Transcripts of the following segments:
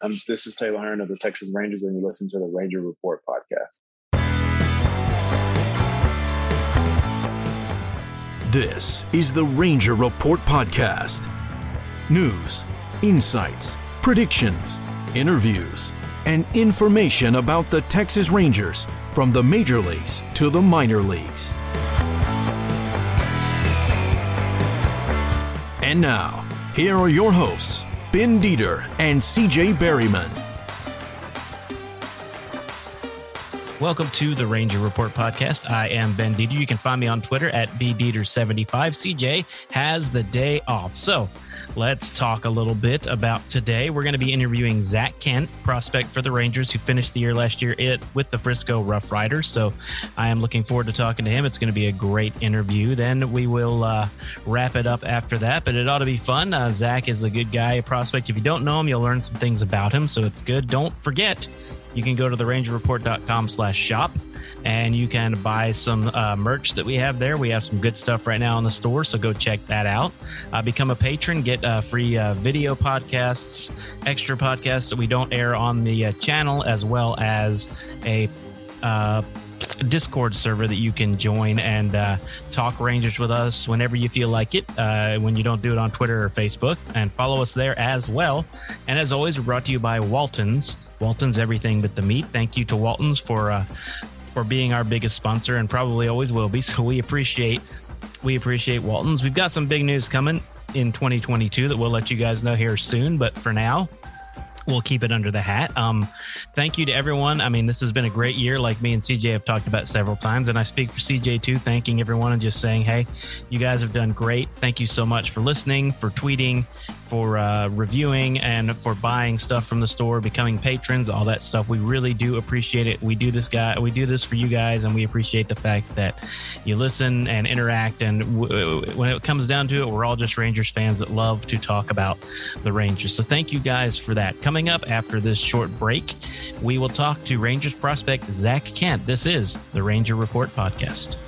Um, this is Taylor Hearn of the Texas Rangers, and you listen to the Ranger Report podcast. This is the Ranger Report podcast. News, insights, predictions interviews, and information about the Texas Rangers from the major leagues to the minor leagues. And now, here are your hosts, Ben Dieter and CJ Berryman. Welcome to the Ranger Report podcast. I am Ben Dieter. You can find me on Twitter at bdieter75. CJ has the day off. So, Let's talk a little bit about today. We're going to be interviewing Zak Kent, prospect for the Rangers, who finished the year last year it, with the Frisco Rough Riders. So I am looking forward to talking to him. It's going to be a great interview. Then we will uh, wrap it up after that, but it ought to be fun. Uh, Zak is a good guy, a prospect. If you don't know him, you'll learn some things about him. So it's good. Don't forget, you can go to the rangerreport.com slash shop and you can buy some uh, merch that we have there. We have some good stuff right now in the store, so go check that out. Uh, become a patron, get uh, free uh, video podcasts, extra podcasts that we don't air on the uh, channel, as well as a uh, Discord server that you can join and uh, talk Rangers with us whenever you feel like it, uh, when you don't do it on Twitter or Facebook. And follow us there as well. And as always, we're brought to you by Waltons. Waltons, everything but the meat. Thank you to Waltons for uh, for being our biggest sponsor and probably always will be. So we appreciate we appreciate Waltons. We've got some big news coming in 2022 that we'll let you guys know here soon. But for now, we'll keep it under the hat. Um, thank you to everyone. I mean, this has been a great year, like me and CJ have talked about several times, and I speak for CJ too, thanking everyone and just saying, hey, you guys have done great. Thank you so much for listening, for tweeting, for uh, reviewing and for buying stuff from the store, becoming patrons, all that stuff. We really do appreciate it. We do this guy, we do this for you guys, and we appreciate the fact that you listen and interact. And w- when it comes down to it, we're all just Rangers fans that love to talk about the Rangers. So thank you guys for that. Coming up after this short break, we will talk to Rangers prospect Zak Kent. This is the Ranger Report podcast.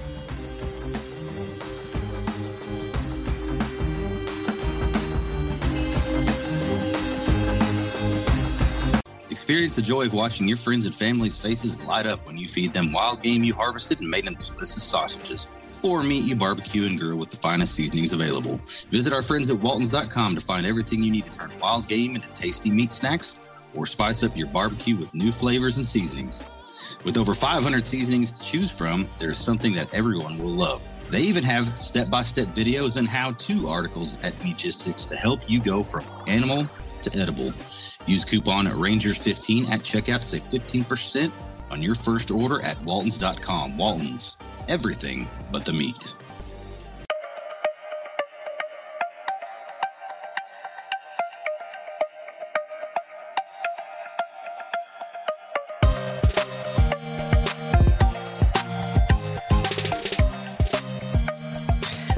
Experience the joy of watching your friends and family's faces light up when you feed them wild game you harvested and made into delicious sausages. Or meet you barbecue and grill with the finest seasonings available. Visit our friends at Waltons.com to find everything you need to turn wild game into tasty meat snacks or spice up your barbecue with new flavors and seasonings. With over 500 seasonings to choose from, there's something that everyone will love. They even have step by step videos and how to articles at Meatgistics to help you go from animal to edible. Use coupon Rangers15 at checkout to save 15% on your first order at waltons.com. Waltons, everything but the meat.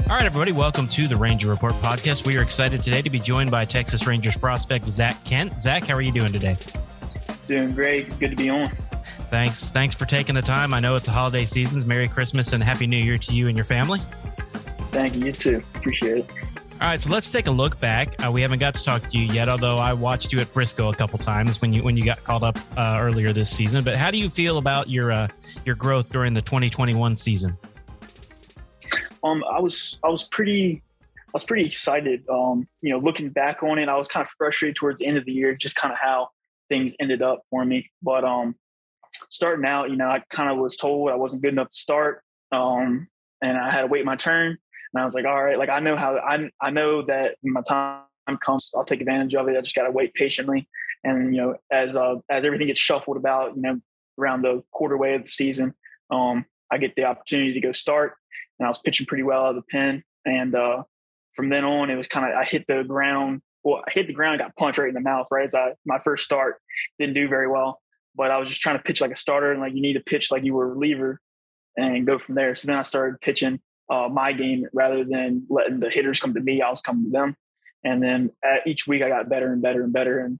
All right, everybody, welcome to the Ranger Report podcast. We are excited today to be joined by Texas Rangers prospect Zak Kent. Zak, how are you doing today? Doing great. Good to be on. Thanks. Thanks for taking the time. I know it's a holiday season. Merry Christmas and Happy New Year to you and your family. Thank you. You too. Appreciate it. All right, so let's take a look back. Uh, we haven't got to talk to you yet, although I watched you at Frisco a couple times when you when you got called up uh, earlier this season. But how do you feel about your uh, your growth during the 2021 season? Um, I was I was pretty I was pretty excited. Um, you know, looking back on it, I was kind of frustrated towards the end of the year, just kind of how things ended up for me. But um, starting out, you know, I kind of was told I wasn't good enough to start, um, and I had to wait my turn. And I was like, all right, like I know how I I know that my time comes, I'll take advantage of it. I just got to wait patiently. And you know, as uh, as everything gets shuffled about, you know, around the quarter way of the season, um, I get the opportunity to go start and I was pitching pretty well out of the pen. And uh, from then on, it was kind of I hit the ground well, I hit the ground, got punched right in the mouth, right as I my first start, didn't do very well. But I was just trying to pitch like a starter, and like you need to pitch like you were a reliever, and go from there. So then I started pitching uh, my game rather than letting the hitters come to me. I was coming to them, and then at each week I got better and better and better, and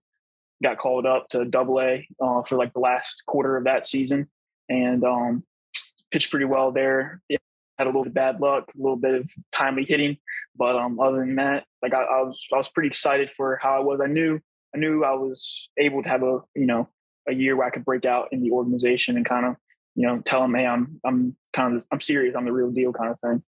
got called up to Double A uh, for like the last quarter of that season, and um, pitched pretty well there. Yeah, had a little bit of bad luck, a little bit of timely hitting, but um, other than that, like I, I, was, I was pretty excited for how I was. I knew, I knew I was able to have a, you know, a year where I could break out in the organization and kind of, you know, tell them, hey, I'm, I'm kind of, I'm serious, I'm the real deal, kind of thing.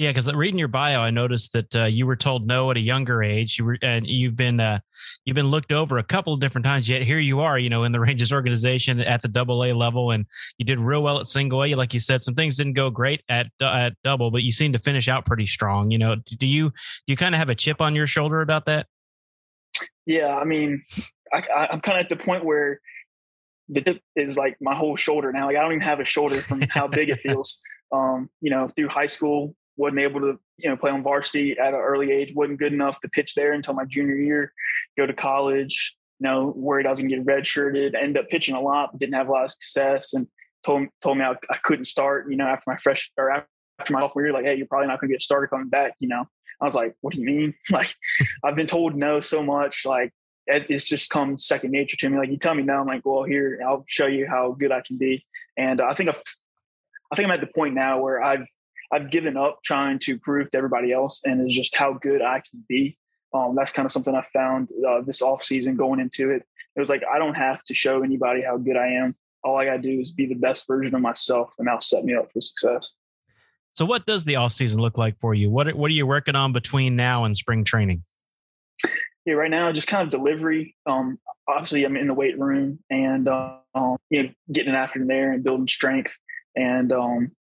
Yeah, because reading your bio, I noticed that uh, you were told no at a younger age. You were, and you've been uh, you've been looked over a couple of different times. Yet here you are, you know, in the Rangers organization at the Double A level, and you did real well at Single A. Like you said, some things didn't go great at at Double, but you seem to finish out pretty strong. You know, do you do you kind of have a chip on your shoulder about that? Yeah, I mean, I, I'm kind of at the point where the tip is like my whole shoulder now. Like I don't even have a shoulder from how big it feels. Um, you know, through high school, wasn't able to you know play on varsity at an early age wasn't good enough to pitch there until my junior year go to college you know worried i was going to get redshirted end up pitching a lot but didn't have a lot of success and told, told me I, I couldn't start you know after my fresh or after my sophomore year like hey you're probably not going to get started coming back you know i was like what do you mean like i've been told no so much like it's just come second nature to me like you tell me now, i'm like well here i'll show you how good i can be and i think I've, i think i'm at the point now where i've I've given up trying to prove to everybody else and is just how good I can be. Um, that's kind of something I found uh, this off season going into it. It was like I don't have to show anybody how good I am. All I got to do is be the best version of myself, and that'll set me up for success. So, what does the off season look like for you? What What are you working on between now and spring training? Yeah, right now, just kind of delivery. Um, obviously, I'm in the weight room and um, you know getting after there and building strength and um,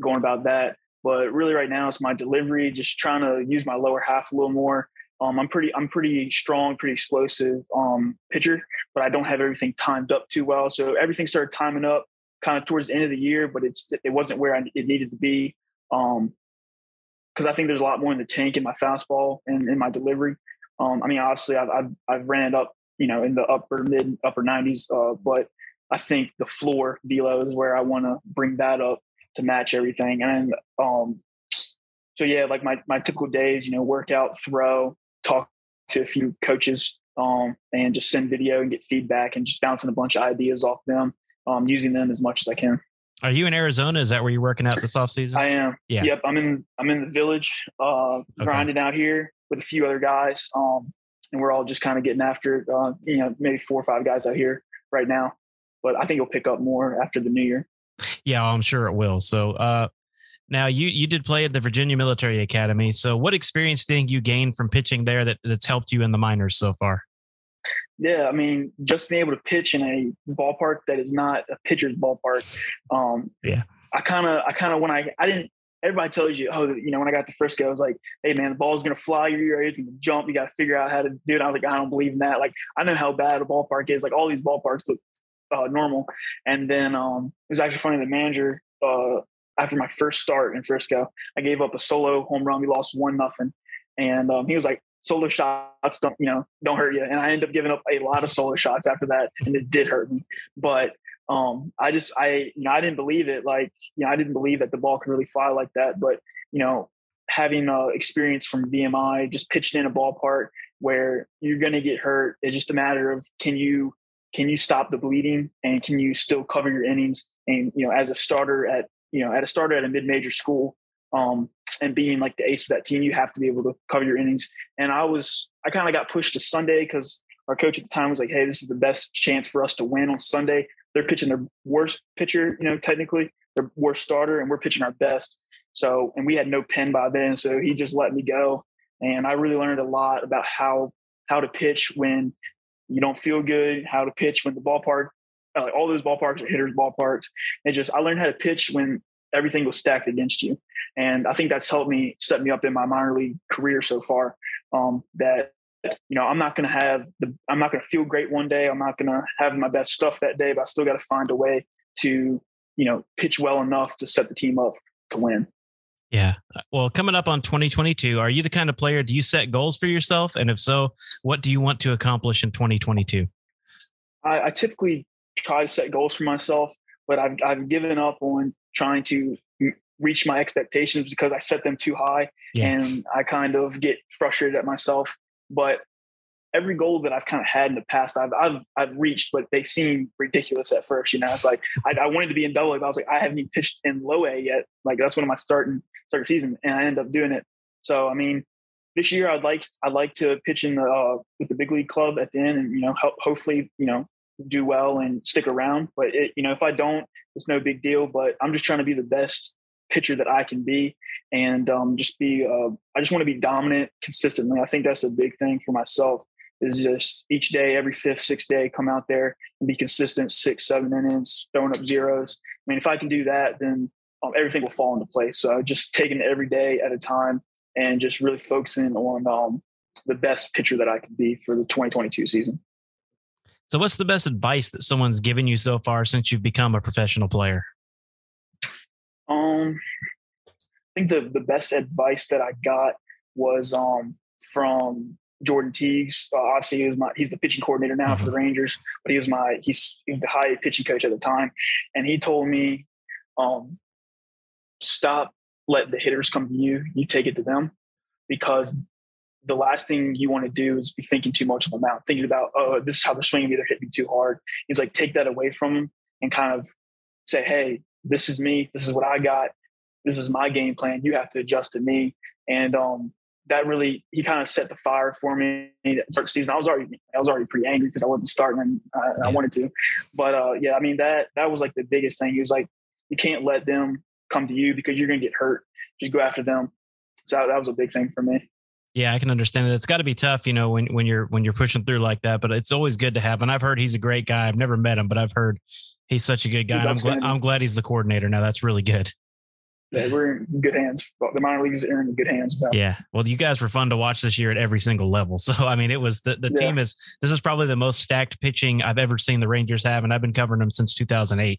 going about that. But really, right now, it's my delivery. Just trying to use my lower half a little more. Um, I'm pretty, I'm pretty strong, pretty explosive um, pitcher, but I don't have everything timed up too well. So everything started timing up kind of towards the end of the year, but it's it wasn't where I, it needed to be. Um, because I think there's a lot more in the tank in my fastball and in my delivery. Um, I mean, obviously, I've, I've, I've ran it up, you know, in the upper mid upper 90s, uh, but I think the floor velo is where I want to bring that up to match everything. And um, so yeah, like my my typical days, you know, workout, throw, talk to a few coaches, um, and just send video and get feedback and just bouncing a bunch of ideas off them, um, using them as much as I can. Are you in Arizona? Is that where you're working out this off season? I am. Yeah. Yep. I'm in. I'm in the village, uh, okay. grinding out here with a few other guys, um, and we're all just kind of getting after. Uh, you know, maybe four or five guys out here right now, but I think it'll pick up more after the new year. Yeah, I'm sure it will. So, uh, now you you did play at the Virginia Military Academy. So, what experience do you think you gained from pitching there that, that's helped you in the minors so far? Yeah, I mean, just being able to pitch in a ballpark that is not a pitcher's ballpark. Um, yeah, I kind of, I kind of when I, I didn't. Everybody tells you, oh, you know, when I got to Frisco, I was like, hey man, the ball's gonna fly. You're it's gonna jump. You got to figure out how to do it. I was like, I don't believe in that. Like, I know how bad a ballpark is. Like, all these ballparks look uh, normal. And then um, it was actually funny. The manager uh, after my first start in Frisco, I gave up a solo home run. We lost one nothing, and um, he was like, "Solo shots don't you know don't hurt you." And I ended up giving up a lot of solo shots after that, and it did hurt me. But um, I just I you know I didn't believe it. Like you know I didn't believe that the ball could really fly like that. But you know having uh, experience from VMI, just pitching in a ballpark where you're going to get hurt. It's just a matter of can you can you stop the bleeding and can you still cover your innings? And you know, as a starter at you know at a starter at a mid-major school, um, and being like the ace of that team, you have to be able to cover your innings. And I was I kind of got pushed to Sunday because our coach at the time was like, "Hey, this is the best chance for us to win on Sunday." They're pitching their worst pitcher, you know, technically their worst starter, and we're pitching our best. So, and we had no pen by then, so he just let me go, and I really learned a lot about how how to pitch when you don't feel good, how to pitch when the ballpark, uh, all those ballparks are hitters' ballparks. And just I learned how to pitch when everything was stacked against you, and I think that's helped me set me up in my minor league career so far. Um, that you know I'm not going to have the I'm not going to feel great one day. I'm not going to have my best stuff that day, but I still got to find a way to you know pitch well enough to set the team up to win. Yeah. Well, coming up on 2022, are you the kind of player, do you set goals for yourself? And if so, what do you want to accomplish in 2022? I, I typically try to set goals for myself, but I've, I've given up on trying to reach my expectations because I set them too high yeah. and I kind of get frustrated at myself. But every goal that I've kind of had in the past, I've I've, I've reached, but they seem ridiculous at first. You know, it's like I, I wanted to be in double but I was like, I haven't even pitched in low A yet. Like that's one of my starting start season, and I end up doing it. So I mean, this year I'd like I'd like to pitch in the uh, with the big league club at the end, and you know, help, hopefully you know do well and stick around. But it, you know, if I don't, it's no big deal. But I'm just trying to be the best pitcher that I can be, and um, just be. Uh, I just want to be dominant consistently. I think that's a big thing for myself. Is just each day, every fifth, sixth day, come out there and be consistent, six, seven innings, throwing up zeros. I mean, if I can do that, then um, everything will fall into place. So just taking it every day at a time and just really focusing on um, the best pitcher that I can be for the 2022 season. So, what's the best advice that someone's given you so far since you've become a professional player? I think the the best advice that I got was um from Jordan Tiegs. Uh, obviously, he was my he's the pitching coordinator now for the mm-hmm. Rangers, but he was my he's the high pitching coach at the time, and he told me, um, stop let the hitters come to you. You take it to them because the last thing you want to do is be thinking too much of the mound, thinking about, oh, this is how they're swinging me. They're hitting me too hard. He's like, take that away from them and kind of say, hey, this is me. This is what I got. This is my game plan. You have to adjust to me. And um, that really, he kind of set the fire for me. Start the season, I was already, I was already pretty angry because I wasn't starting and I, I wanted to. But uh, yeah, I mean that that was like the biggest thing. He was like, you can't let them come to you because you're going to get hurt. Just go after them. So that was a big thing for me. Yeah, I can understand it. It's got to be tough, you know, when when you're when you're pushing through like that. But it's always good to have. And I've heard he's a great guy. I've never met him, but I've heard he's such a good guy. I'm glad, I'm glad he's the coordinator now. That's really good. Yeah, we're in good hands. The minor leagues are in good hands. Now. Yeah. Well, you guys were fun to watch this year at every single level. So, I mean, it was the, the yeah. team is, this is probably the most stacked pitching I've ever seen the Rangers have. And I've been covering them since 2008.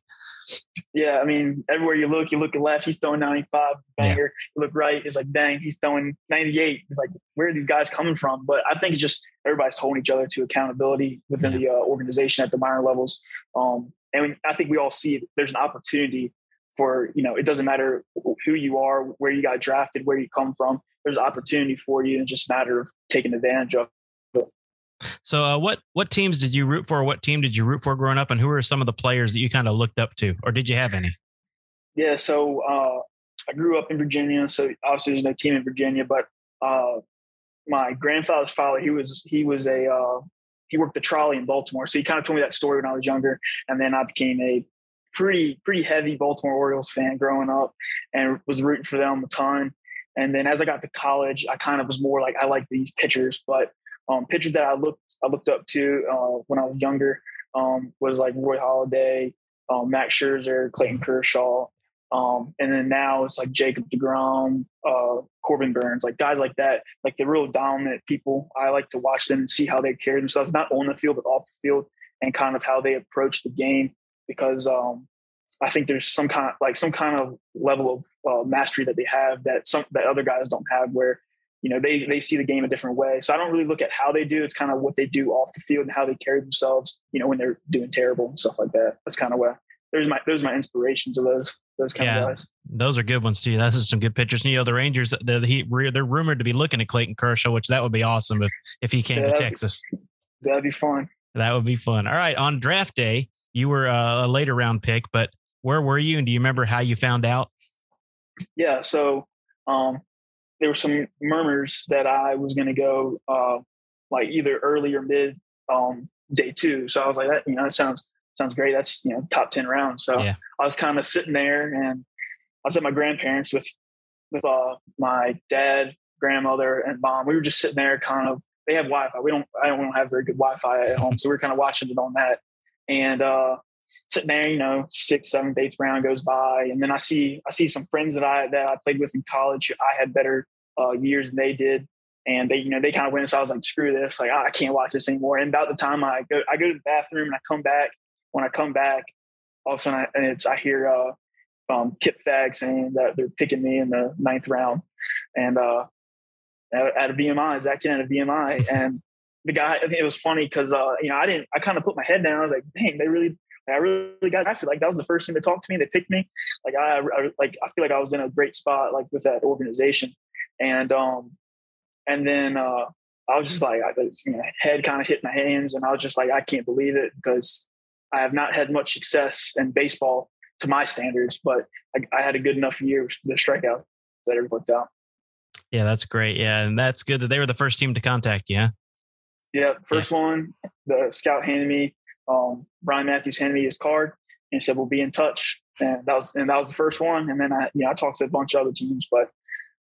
Yeah. I mean, everywhere you look, you look at left, he's throwing 95 banger. Yeah. You look right, it's like, dang, he's throwing 98. It's like, where are these guys coming from? But I think it's just everybody's holding each other to accountability within yeah. the uh, organization at the minor levels. Um, and I think we all see it. there's an opportunity for you know it doesn't matter who you are where you got drafted where you come from there's opportunity for you and just matter of taking advantage of. So uh, what what teams did you root for what team did you root for growing up and who are some of the players that you kind of looked up to or did you have any yeah so uh, i grew up in virginia so obviously there's no team in virginia but uh, my grandfather's father he was he was a uh, he worked the trolley in baltimore so he kind of told me that story when i was younger and then i became a pretty pretty heavy Baltimore Orioles fan growing up, and was rooting for them a ton. And then as I got to college, I kind of was more like I like these pitchers, but um, pitchers that I looked I looked up to uh, when I was younger um, was like Roy Halladay, um, Max Scherzer, Clayton Kershaw, um, and then now it's like Jacob Degrom, uh, Corbin Burnes, like guys like that, like the real dominant people. I like to watch them and see how they carry themselves, not on the field but off the field, and kind of how they approach the game because um, I think there's some kind of like some kind of level of uh, mastery that they have that some that other guys don't have where you know they they see the game a different way. So I don't really look at how they do. It's kind of what they do off the field and how they carry themselves. You know when they're doing terrible and stuff like that. That's kind of where there's my those are my inspirations of those those kind yeah, of guys. Those are good ones too. That's some good pitchers. You know the Rangers they're, they're rumored to be looking at Clayton Kershaw, which that would be awesome if if he came yeah, to Texas. that'd be fun. That would be fun. All right, on draft day, you were a later round pick, but where were you and do you remember how you found out? Yeah, so um, there were some murmurs that I was going to go uh, like either early or mid um, day two. So I was like, that you know, that sounds sounds great. That's you know top ten rounds. So yeah. I was kind of sitting there, and I was at my grandparents with with uh, my dad, grandmother, and mom. We were just sitting there, kind of. They have Wi-Fi. We don't. I don't have very good Wi-Fi at home, so we are kind of watching it on that. And uh, sitting there, you know, sixth, seventh, eighth round goes by, and then I see I see some friends that I that I played with in college. I had better uh, years than they did, and they you know they kind of went. So I was like, screw this, like I can't watch this anymore. And about the time I go I go to the bathroom and I come back. When I come back, all of a sudden I, and it's I hear uh, um, Kip Fagg saying that they're picking me in the ninth round, and uh, at, at a VMI, Zak Kent at a VMI, and the guy. It was funny because uh, you know I didn't. I kind of put my head down. I was like, dang, they really. I really got after like that was the first thing to talk to me. They picked me. Like I, I like I feel like I was in a great spot like with that organization, and um, and then uh, I was just like, I was, you know, head kind of hit my hands, and I was just like, I can't believe it because I have not had much success in baseball to my standards, but I, I had a good enough year with the strikeout that it worked out. Yeah, that's great. Yeah, and that's good that they were the first team to contact you. Yeah, yeah first yeah. one, the scout handed me, um, Brian Matthews handed me his card and said, "We'll be in touch." And that was and that was the first one. And then I, you know, I talked to a bunch of other teams, but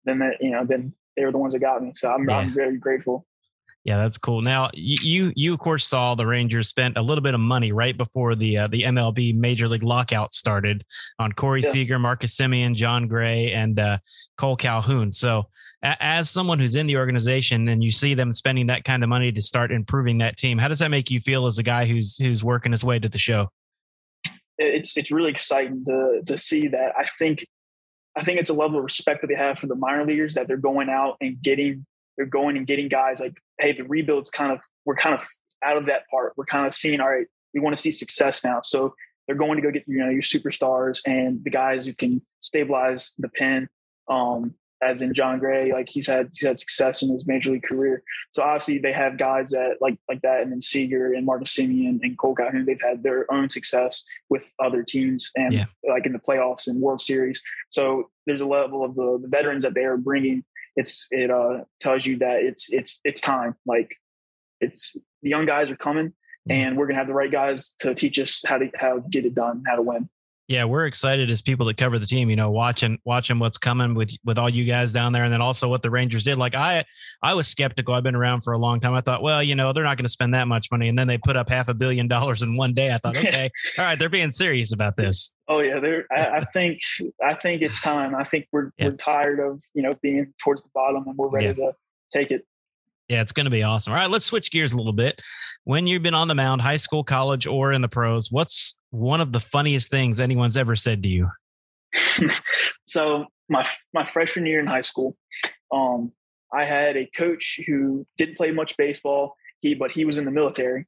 then that, you know, then they were the ones that got me. So I'm, yeah. I'm very grateful. Yeah, that's cool. Now, you you of course saw the Rangers spent a little bit of money right before the uh, the MLB Major League lockout started on Corey yeah. Seager, Marcus Semien, Jon Gray, and uh, Cole Calhoun. So, as someone who's in the organization and you see them spending that kind of money to start improving that team, how does that make you feel as a guy who's who's working his way to the show? It's it's really exciting to to see that. I think I think it's a level of respect that they have for the minor leaguers that they're going out and getting they're going and getting guys like, hey, the rebuild's kind of we're kind of out of that part. We're kind of seeing, all right, we want to see success now. So they're going to go get you know your superstars and the guys who can stabilize the pen. Um, as in Jon Gray, like he's had he's had success in his major league career. So obviously they have guys that like like that, and then Seager and Marcus Semien and Cole Calhoun, they've had their own success with other teams and yeah. like in the playoffs and World Series. So there's a level of the, the veterans that they are bringing it's it uh tells you that it's it's it's time. Like it's the young guys are coming, mm-hmm. and we're gonna have the right guys to teach us how to how to get it done, how to win yeah, we're excited as people that cover the team, you know, watching watching what's coming with with all you guys down there, and then also what the Rangers did. Like I, I was skeptical. I've been around for a long time. I thought, well, you know, they're not going to spend that much money, and then they put up half a billion dollars in one day. I thought, okay, all right, they're being serious about this. Oh yeah, they're. I, I think I think it's time. I think we're yeah. we're tired of you know being towards the bottom, and we're ready yeah. to take it. Yeah, it's going to be awesome. All right, let's switch gears a little bit. When you've been on the mound, high school, college, or in the pros, what's one of the funniest things anyone's ever said to you? so my my freshman year in high school, um, I had a coach who didn't play much baseball. He but he was in the military,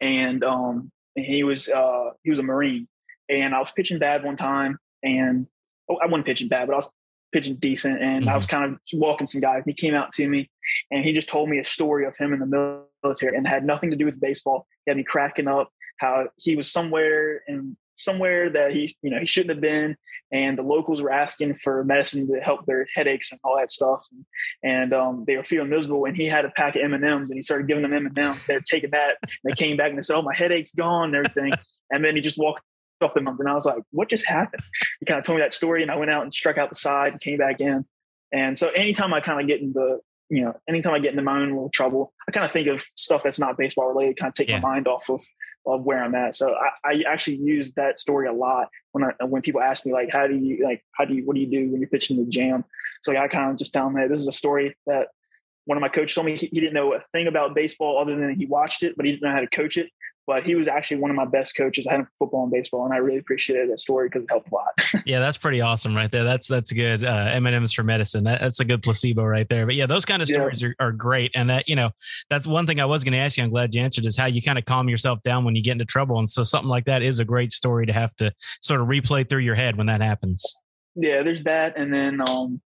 and um, he was uh, he was a Marine. And I was pitching bad one time, and oh, I wasn't pitching bad, but I was pitching decent. And mm-hmm. I was kind of walking some guys, and he came out to me, and he just told me a story of him in the military, and had nothing to do with baseball. He had me cracking up how he was somewhere in somewhere that he you know he shouldn't have been. And the locals were asking for medicine to help their headaches and all that stuff. And, and um, they were feeling miserable and he had a pack of m&ms and he started giving them m&ms they were taking that. They came back and they said oh my headache's gone and everything. And then he just walked off the month and i was like what just happened? He kind of told me that story and i went out and struck out the side and came back in. And so anytime i kind of get into you know, anytime I get into my own little trouble, I kind of think of stuff that's not baseball related, kind of take yeah. my mind off of, of where I'm at. So I, I, actually use that story a lot when I, when people ask me like, how do you like, how do you, what do you do when you're pitching the jam? So I kind of just tell them, hey, this is a story that one of my coaches told me he, he didn't know a thing about baseball other than he watched it, but he didn't know how to coach it but he was actually one of my best coaches. I had him football and baseball, and I really appreciated that story because it helped a lot. yeah, that's pretty awesome right there. That's that's good. Uh, M and M's for medicine. That, that's a good placebo right there. But yeah, those kind of stories yeah. are, are great, and that you know that's one thing I was going to ask you. I'm glad you answered is how you kind of calm yourself down when you get into trouble, and so something like that is a great story to have to sort of replay through your head when that happens. Yeah, there's that, and then um,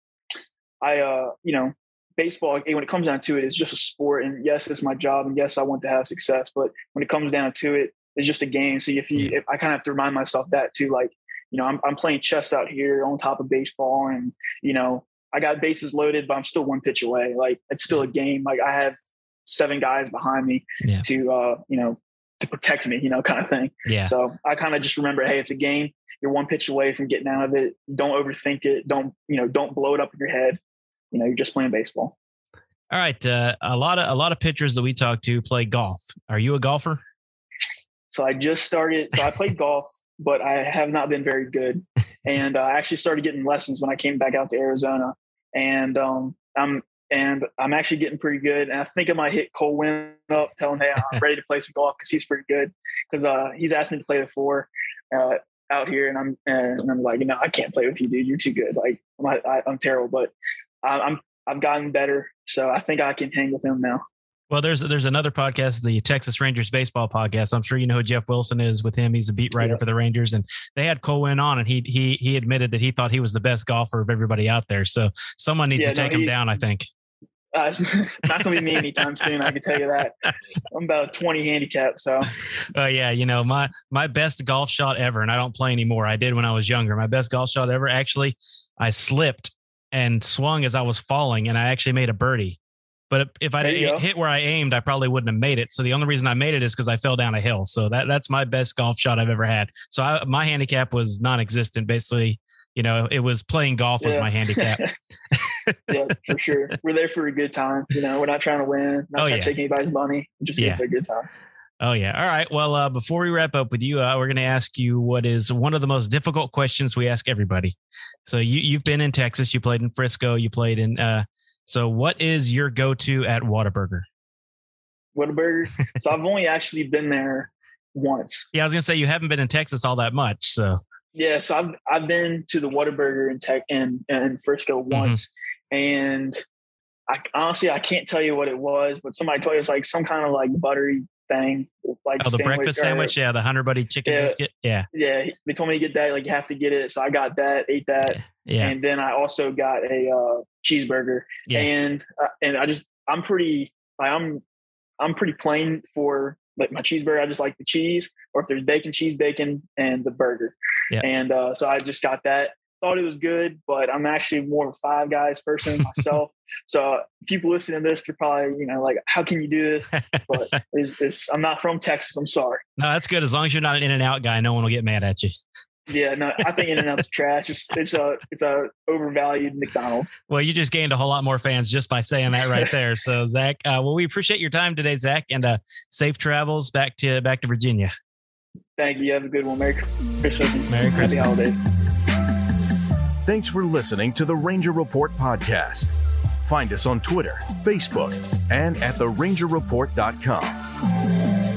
I uh, you know baseball, when it comes down to it, it's just a sport. And yes, it's my job. And yes, I want to have success. But when it comes down to it, it's just a game. So if you, if I kind of have to remind myself that too, like, you know, I'm, I'm playing chess out here on top of baseball and, you know, I got bases loaded, but I'm still one pitch away. Like it's still a game. Like I have seven guys behind me yeah. to, uh, you know, to protect me, you know, kind of thing. Yeah. So I kind of just remember, Hey, it's a game. You're one pitch away from getting out of it. Don't overthink it. Don't, you know, don't blow it up in your head you know, you're just playing baseball. All right. Uh, a lot of a lot of pitchers that we talk to play golf. Are you a golfer? So I just started. So I played golf, but I have not been very good. And uh, I actually started getting lessons when I came back out to Arizona. And um, I'm and I'm actually getting pretty good. And I think I might hit Cole Winn up, tell him, hey, I'm ready to play some golf because he's pretty good. Because uh, he's asked me to play the four. Uh, out here, and I'm and I'm like, no, I can't play with you, dude. You're too good. Like I'm I, am terrible, but I'm I've gotten better, so I think I can hang with him now. Well, there's there's another podcast, the Texas Rangers baseball podcast. I'm sure you know who Jeff Wilson is. With him, he's a beat writer yeah. for the Rangers, and they had Cole Winn on, and he he he admitted that he thought he was the best golfer of everybody out there. So someone needs yeah, to take no, he, him down. I think. Uh, not gonna be me anytime soon. I can tell you that. I'm about a 20 handicap. So. Oh uh, yeah, you know my my best golf shot ever, and I don't play anymore. I did when I was younger. My best golf shot ever. Actually, I slipped and swung as I was falling, and I actually made a birdie. But if I didn't hit where I aimed, I probably wouldn't have made it. So the only reason I made it is because I fell down a hill. So that that's my best golf shot I've ever had. So I, my handicap was non-existent. Basically, you know, it was playing golf yeah. was my handicap. yeah, for sure. We're there for a good time. You know, we're not trying to win, not oh, trying yeah. to take anybody's money. Just yeah. a good time. Oh yeah. All right. Well, uh, before we wrap up with you, uh, we're going to ask you what is one of the most difficult questions we ask everybody. So you you've been in Texas, you played in Frisco, you played in uh, so, what is your go to at Whataburger? Whataburger. so, I've only actually been there once. Yeah, I was gonna say you haven't been in Texas all that much. So, yeah, so I've I've been to the Whataburger in Tech in, in Frisco mm-hmm. once, mm-hmm. and I honestly I can't tell you what it was, but somebody told me it's like some kind of like buttery thing, like oh the breakfast sandwich, yeah, the honey butter chicken yeah, biscuit, yeah, yeah. They told me to get that, like you have to get it, so I got that, ate that, yeah, yeah. and then I also got a uh, cheeseburger. Yeah. And uh, and I just I'm pretty like I'm I'm pretty plain for like my cheeseburger. I just like the cheese, or if there's bacon, cheese, bacon, and the burger. Yeah. And uh, so I just got that. Thought it was good, but I'm actually more of a Five Guys person myself. so people listening to this, they're probably you know like, how can you do this? But it's, it's, I'm not from Texas. I'm sorry. No, that's good. As long as you're not an In and Out guy, no one will get mad at you. Yeah, no, I think In and Out's trash. It's it's a it's a overvalued McDonald's. Well, you just gained a whole lot more fans just by saying that right there. So, Zak, uh, well, we appreciate your time today, Zak, and uh, safe travels back to back to Virginia. Thank you. Have a good one. Merry Christmas. Merry Christmas. Happy holidays. Thanks for listening to the Ranger Report podcast. Find us on Twitter, Facebook, and at therangerreport.com.